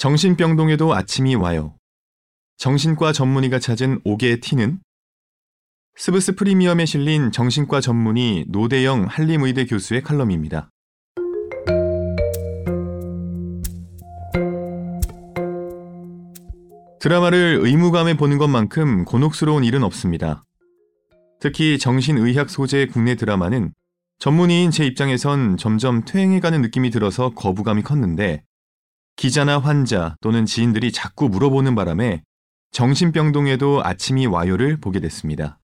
정신병동에도 아침이 와요. 정신과 전문의가 찾은 5개의 티는 스브스 프리미엄에 실린 정신과 전문의 노대영 한림의대 교수의 칼럼입니다. 드라마를 의무감에 보는 것만큼 곤혹스러운 일은 없습니다. 특히 정신의학 소재의 국내 드라마는 전문의인 제 입장에선 점점 퇴행해가는 느낌이 들어서 거부감이 컸는데 기자나 환자 또는 지인들이 자꾸 물어보는 바람에 정신병동에도 아침이 와요를 보게 됐습니다.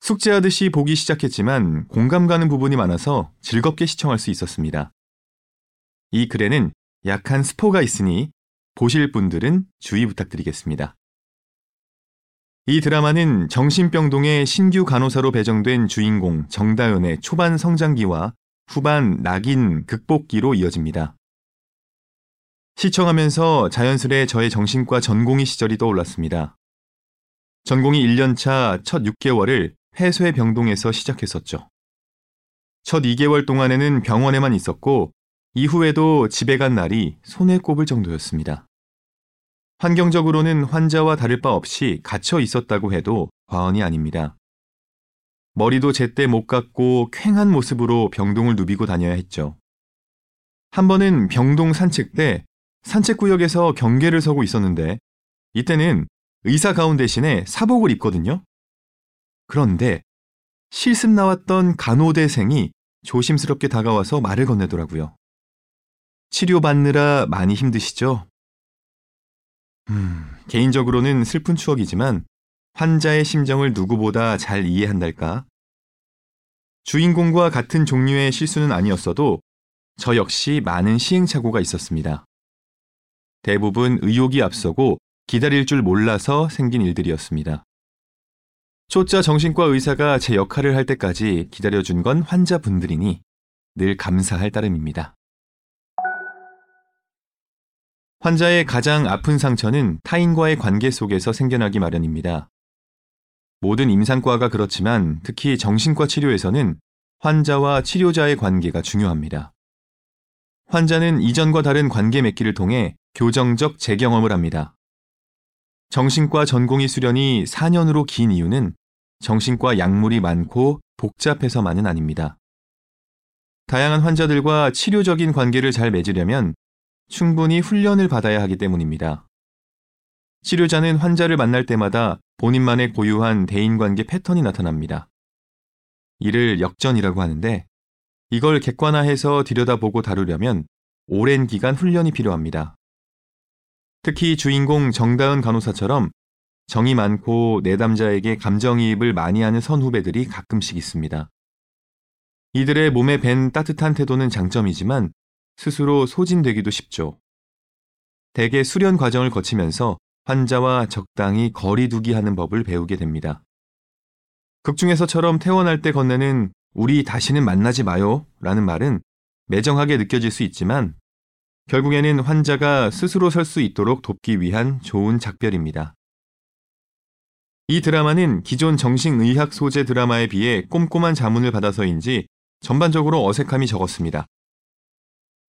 숙제하듯이 보기 시작했지만 공감 가는 부분이 많아서 즐겁게 시청할 수 있었습니다. 이 글에는 약한 스포가 있으니 보실 분들은 주의 부탁드리겠습니다. 이 드라마는 정신병동의 신규 간호사로 배정된 주인공 정다연의 초반 성장기와 후반 낙인 극복기로 이어집니다. 시청하면서 자연스레 저의 정신과 전공의 시절이 떠올랐습니다. 전공이 1년차 첫 6개월을 해소의 병동에서 시작했었죠. 첫 2개월 동안에는 병원에만 있었고 이후에도 집에 간 날이 손에 꼽을 정도였습니다. 환경적으로는 환자와 다를 바 없이 갇혀 있었다고 해도 과언이 아닙니다. 머리도 제때 못 깎고 쾌한 모습으로 병동을 누비고 다녀야 했죠. 한 번은 병동 산책 때 산책구역에서 경계를 서고 있었는데 이때는 의사 가운 대신에 사복을 입거든요. 그런데 실습 나왔던 간호대생이 조심스럽게 다가와서 말을 건네더라고요. 치료받느라 많이 힘드시죠? 음, 개인적으로는 슬픈 추억이지만 환자의 심정을 누구보다 잘 이해한달까? 주인공과 같은 종류의 실수는 아니었어도 저 역시 많은 시행착오가 있었습니다. 대부분 의욕이 앞서고 기다릴 줄 몰라서 생긴 일들이었습니다. 초짜 정신과 의사가 제 역할을 할 때까지 기다려준 건 환자분들이니 늘 감사할 따름입니다. 환자의 가장 아픈 상처는 타인과의 관계 속에서 생겨나기 마련입니다. 모든 임상과가 그렇지만 특히 정신과 치료에서는 환자와 치료자의 관계가 중요합니다. 환자는 이전과 다른 관계 맺기를 통해 교정적 재경험을 합니다. 정신과 전공의 수련이 4년으로 긴 이유는 정신과 약물이 많고 복잡해서만은 아닙니다. 다양한 환자들과 치료적인 관계를 잘 맺으려면 충분히 훈련을 받아야 하기 때문입니다. 치료자는 환자를 만날 때마다 본인만의 고유한 대인관계 패턴이 나타납니다. 이를 역전이라고 하는데 이걸 객관화해서 들여다보고 다루려면 오랜 기간 훈련이 필요합니다. 특히 주인공 정다은 간호사처럼 정이 많고 내담자에게 감정이입을 많이 하는 선후배들이 가끔씩 있습니다. 이들의 몸에 밴 따뜻한 태도는 장점이지만 스스로 소진되기도 쉽죠. 대개 수련 과정을 거치면서 환자와 적당히 거리두기 하는 법을 배우게 됩니다. 극중에서처럼 퇴원할 때 건네는 우리 다시는 만나지 마요 라는 말은 매정하게 느껴질 수 있지만 결국에는 환자가 스스로 설 수 있도록 돕기 위한 좋은 작별입니다. 이 드라마는 기존 정신의학 소재 드라마에 비해 꼼꼼한 자문을 받아서인지 전반적으로 어색함이 적었습니다.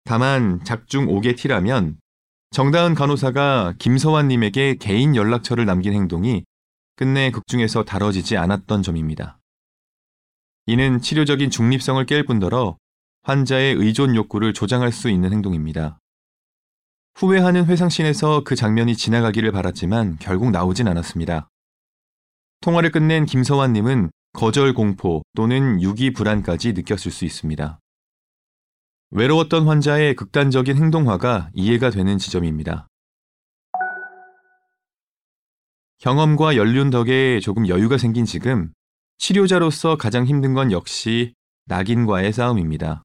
다만 작중 5개 티라면 정다은 간호사가 김서환님에게 개인 연락처를 남긴 행동이 끝내 극중에서 다뤄지지 않았던 점입니다. 이는 치료적인 중립성을 깰 뿐더러 환자의 의존 욕구를 조장할 수 있는 행동입니다. 후회하는 회상신에서 그 장면이 지나가기를 바랐지만 결국 나오진 않았습니다. 통화를 끝낸 김서환님은 거절 공포 또는 유기 불안까지 느꼈을 수 있습니다. 외로웠던 환자의 극단적인 행동화가 이해가 되는 지점입니다. 경험과 연륜 덕에 조금 여유가 생긴 지금 치료자로서 가장 힘든 건 역시 낙인과의 싸움입니다.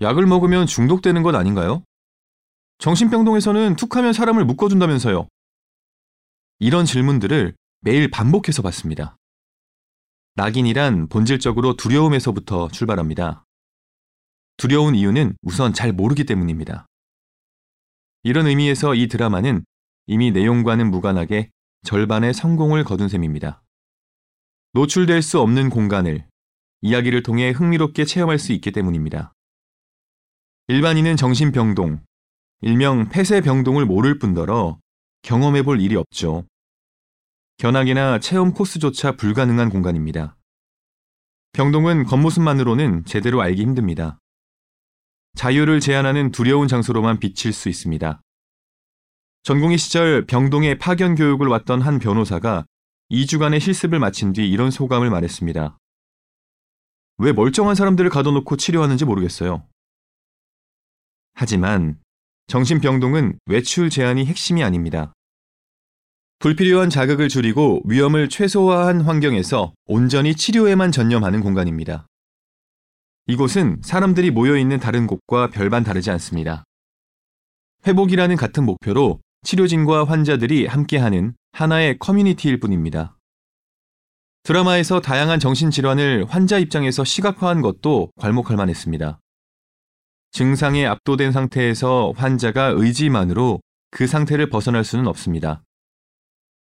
약을 먹으면 중독되는 것 아닌가요? 정신병동에서는 툭하면 사람을 묶어준다면서요. 이런 질문들을 매일 반복해서 받습니다. 낙인이란 본질적으로 두려움에서부터 출발합니다. 두려운 이유는 우선 잘 모르기 때문입니다. 이런 의미에서 이 드라마는 이미 내용과는 무관하게 절반의 성공을 거둔 셈입니다. 노출될 수 없는 공간을 이야기를 통해 흥미롭게 체험할 수 있기 때문입니다. 일반인은 정신병동, 일명 폐쇄병동을 모를 뿐더러 경험해 볼 일이 없죠. 견학이나 체험 코스조차 불가능한 공간입니다. 병동은 겉모습만으로는 제대로 알기 힘듭니다. 자유를 제한하는 두려운 장소로만 비칠 수 있습니다. 전공의 시절 병동에 파견 교육을 왔던 한 변호사가 2주간의 실습을 마친 뒤 이런 소감을 말했습니다. 왜 멀쩡한 사람들을 가둬놓고 치료하는지 모르겠어요. 하지만 정신병동은 외출 제한이 핵심이 아닙니다. 불필요한 자극을 줄이고 위험을 최소화한 환경에서 온전히 치료에만 전념하는 공간입니다. 이곳은 사람들이 모여있는 다른 곳과 별반 다르지 않습니다. 회복이라는 같은 목표로 치료진과 환자들이 함께하는 하나의 커뮤니티일 뿐입니다. 드라마에서 다양한 정신질환을 환자 입장에서 시각화한 것도 괄목할 만했습니다. 증상에 압도된 상태에서 환자가 의지만으로 그 상태를 벗어날 수는 없습니다.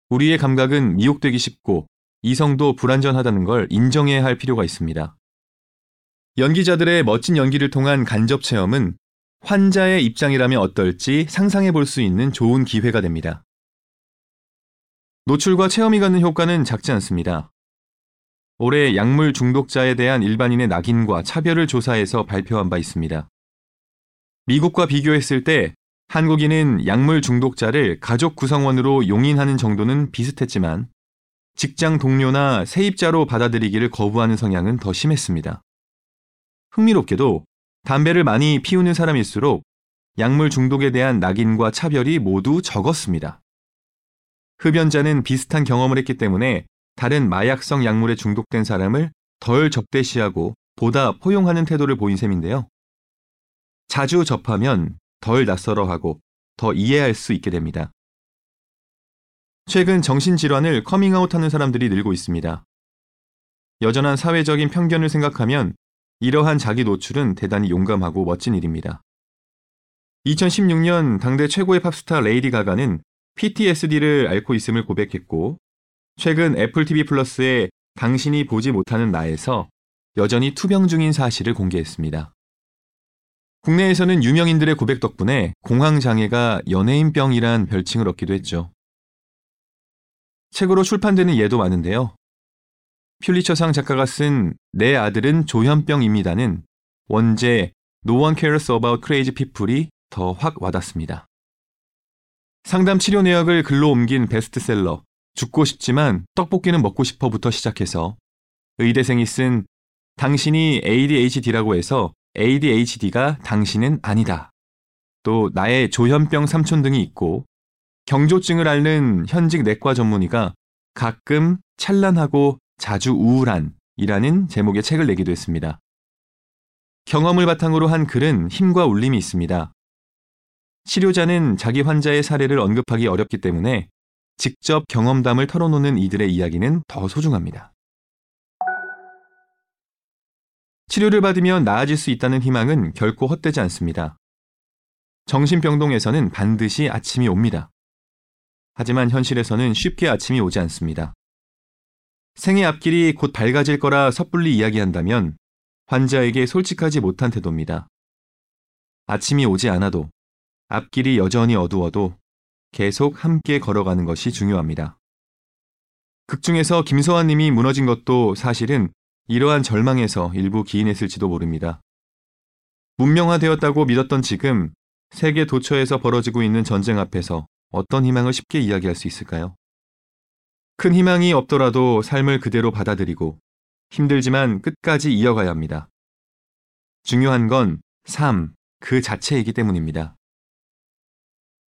우리의 감각은 미혹되기 쉽고 이성도 불완전하다는 걸 인정해야 할 필요가 있습니다. 연기자들의 멋진 연기를 통한 간접 체험은 환자의 입장이라면 어떨지 상상해 볼 수 있는 좋은 기회가 됩니다. 노출과 체험이 갖는 효과는 작지 않습니다. 올해 약물 중독자에 대한 일반인의 낙인과 차별을 조사해서 발표한 바 있습니다. 미국과 비교했을 때 한국인은 약물 중독자를 가족 구성원으로 용인하는 정도는 비슷했지만 직장 동료나 세입자로 받아들이기를 거부하는 성향은 더 심했습니다. 흥미롭게도 담배를 많이 피우는 사람일수록 약물 중독에 대한 낙인과 차별이 모두 적었습니다. 흡연자는 비슷한 경험을 했기 때문에 다른 마약성 약물에 중독된 사람을 덜 적대시하고 보다 포용하는 태도를 보인 셈인데요. 자주 접하면 덜 낯설어하고 더 이해할 수 있게 됩니다. 최근 정신질환을 커밍아웃하는 사람들이 늘고 있습니다. 여전한 사회적인 편견을 생각하면 이러한 자기 노출은 대단히 용감하고 멋진 일입니다. 2016년 당대 최고의 팝스타 레이디 가가는 PTSD를 앓고 있음을 고백했고, 최근 애플 TV 플러스에 당신이 보지 못하는 나에서 여전히 투병 중인 사실을 공개했습니다. 국내에서는 유명인들의 고백 덕분에 공황장애가 연예인병이란 별칭을 얻기도 했죠. 책으로 출판되는 예도 많은데요. 퓰리처상 작가가 쓴 내 아들은 조현병입니다는 원제 No One Cares About Crazy People이 더 확 와닿습니다. 상담 치료 내역을 글로 옮긴 베스트셀러 죽고 싶지만 떡볶이는 먹고 싶어부터 시작해서 의대생이 쓴 당신이 ADHD라고 해서 ADHD가 당신은 아니다. 또 나의 조현병 삼촌 등이 있고 경조증을 앓는 현직 내과 전문의가 가끔 찬란하고 자주 우울한 이라는 제목의 책을 내기도 했습니다. 경험을 바탕으로 한 글은 힘과 울림이 있습니다. 치료자는 자기 환자의 사례를 언급하기 어렵기 때문에 직접 경험담을 털어놓는 이들의 이야기는 더 소중합니다. 치료를 받으면 나아질 수 있다는 희망은 결코 헛되지 않습니다. 정신병동에서는 반드시 아침이 옵니다. 하지만 현실에서는 쉽게 아침이 오지 않습니다. 생의 앞길이 곧 밝아질 거라 섣불리 이야기한다면 환자에게 솔직하지 못한 태도입니다. 아침이 오지 않아도 앞길이 여전히 어두워도 계속 함께 걸어가는 것이 중요합니다. 극중에서 김서환 님이 무너진 것도 사실은 이러한 절망에서 일부 기인했을지도 모릅니다. 문명화되었다고 믿었던 지금 세계 도처에서 벌어지고 있는 전쟁 앞에서 어떤 희망을 쉽게 이야기할 수 있을까요? 큰 희망이 없더라도 삶을 그대로 받아들이고 힘들지만 끝까지 이어가야 합니다. 중요한 건 삶, 그 자체이기 때문입니다.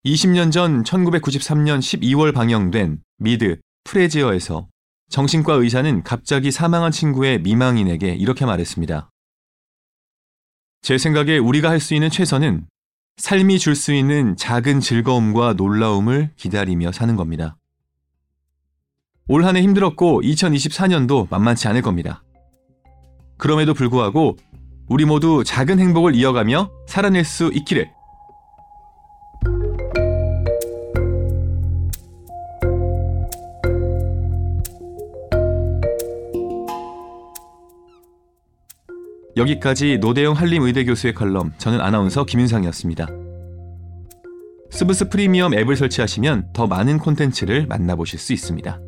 20년 전 1993년 12월 방영된 미드, 프레지어에서 정신과 의사는 갑자기 사망한 친구의 미망인에게 이렇게 말했습니다. 제 생각에 우리가 할 수 있는 최선은 삶이 줄 수 있는 작은 즐거움과 놀라움을 기다리며 사는 겁니다. 올 한 해 힘들었고 2024년도 만만치 않을 겁니다. 그럼에도 불구하고 우리 모두 작은 행복을 이어가며 살아낼 수 있기를 여기까지 노대영 한림의대 교수의 칼럼 저는 아나운서 김윤상이었습니다. 스브스 프리미엄 앱을 설치하시면 더 많은 콘텐츠를 만나보실 수 있습니다.